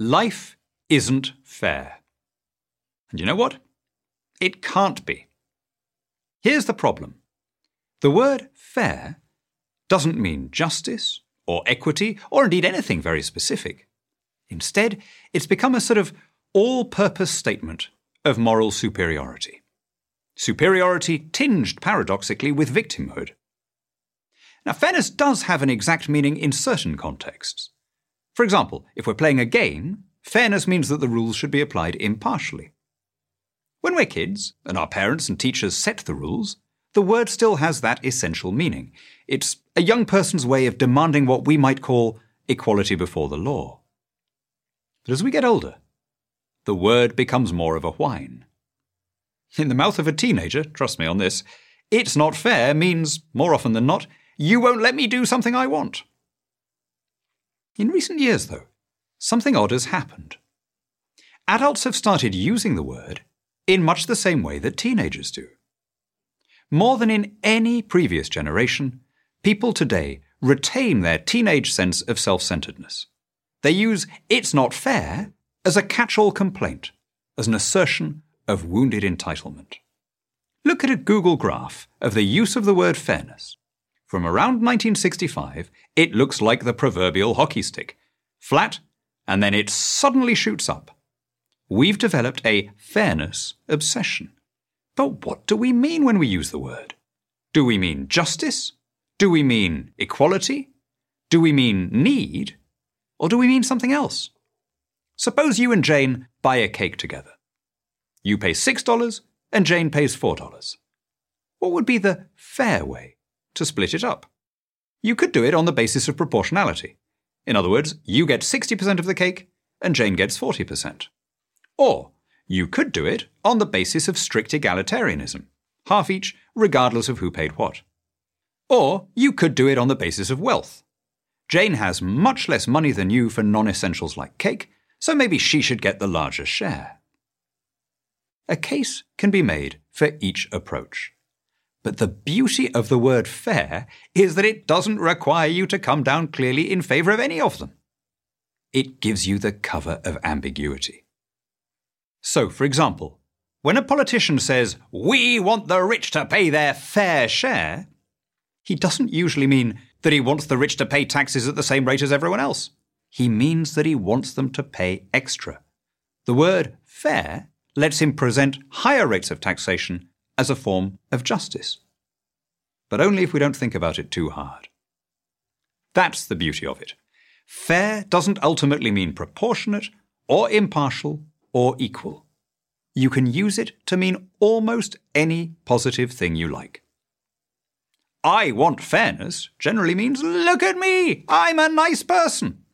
Life isn't fair. And you know what? It can't be. Here's the problem the word fair doesn't mean justice or equity or indeed anything very specific. Instead, it's become a sort of all purpose statement of moral superiority. Superiority tinged paradoxically with victimhood. Now, fairness does have an exact meaning in certain contexts. For example, if we're playing a game, fairness means that the rules should be applied impartially. When we're kids, and our parents and teachers set the rules, the word still has that essential meaning. It's a young person's way of demanding what we might call equality before the law. But as we get older, the word becomes more of a whine. In the mouth of a teenager, trust me on this, it's not fair means, more often than not, you won't let me do something I want. In recent years, though, something odd has happened. Adults have started using the word in much the same way that teenagers do. More than in any previous generation, people today retain their teenage sense of self centeredness. They use it's not fair as a catch all complaint, as an assertion of wounded entitlement. Look at a Google graph of the use of the word fairness. From around 1965, it looks like the proverbial hockey stick flat, and then it suddenly shoots up. We've developed a fairness obsession. But what do we mean when we use the word? Do we mean justice? Do we mean equality? Do we mean need? Or do we mean something else? Suppose you and Jane buy a cake together. You pay $6 and Jane pays $4. What would be the fair way to split it up? You could do it on the basis of proportionality. In other words, you get 60% of the cake and Jane gets 40%. Or you could do it on the basis of strict egalitarianism, half each, regardless of who paid what. Or you could do it on the basis of wealth. Jane has much less money than you for non essentials like cake, so maybe she should get the larger share. A case can be made for each approach. But the beauty of the word fair is that it doesn't require you to come down clearly in favour of any of them. It gives you the cover of ambiguity. So, for example, when a politician says, We want the rich to pay their fair share, he doesn't usually mean that he wants the rich to pay taxes at the same rate as everyone else he means that he wants them to pay extra. The word fair lets him present higher rates of taxation as a form of justice. But only if we don't think about it too hard. That's the beauty of it. Fair doesn't ultimately mean proportionate, or impartial, or equal. You can use it to mean almost any positive thing you like. I want fairness generally means look at me, I'm a nice person.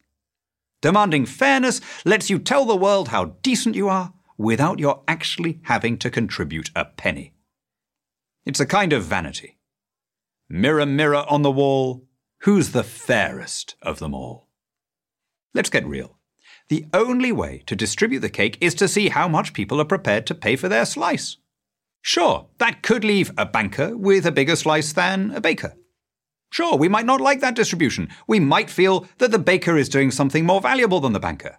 Demanding fairness lets you tell the world how decent you are without your actually having to contribute a penny. It's a kind of vanity. Mirror, mirror on the wall, who's the fairest of them all? Let's get real. The only way to distribute the cake is to see how much people are prepared to pay for their slice. Sure, that could leave a banker with a bigger slice than a baker. Sure, we might not like that distribution. We might feel that the baker is doing something more valuable than the banker.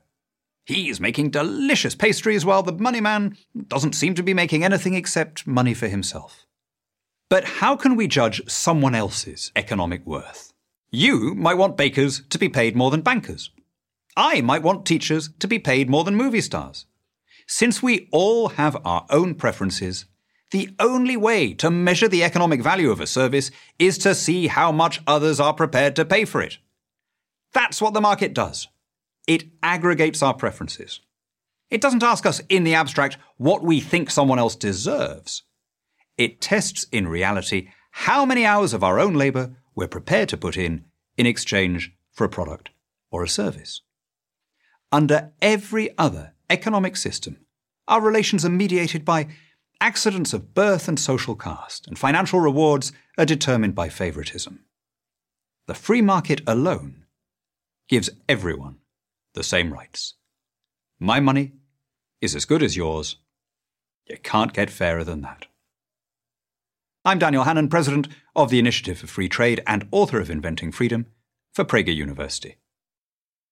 He's making delicious pastries while the money man doesn't seem to be making anything except money for himself. But how can we judge someone else's economic worth? You might want bakers to be paid more than bankers. I might want teachers to be paid more than movie stars. Since we all have our own preferences, the only way to measure the economic value of a service is to see how much others are prepared to pay for it. That's what the market does. It aggregates our preferences. It doesn't ask us in the abstract what we think someone else deserves. It tests in reality how many hours of our own labour we're prepared to put in in exchange for a product or a service. Under every other economic system, our relations are mediated by accidents of birth and social caste, and financial rewards are determined by favoritism. The free market alone gives everyone the same rights. My money is as good as yours. You can't get fairer than that. I'm Daniel Hannan, President of the Initiative for Free Trade and author of Inventing Freedom for Prager University.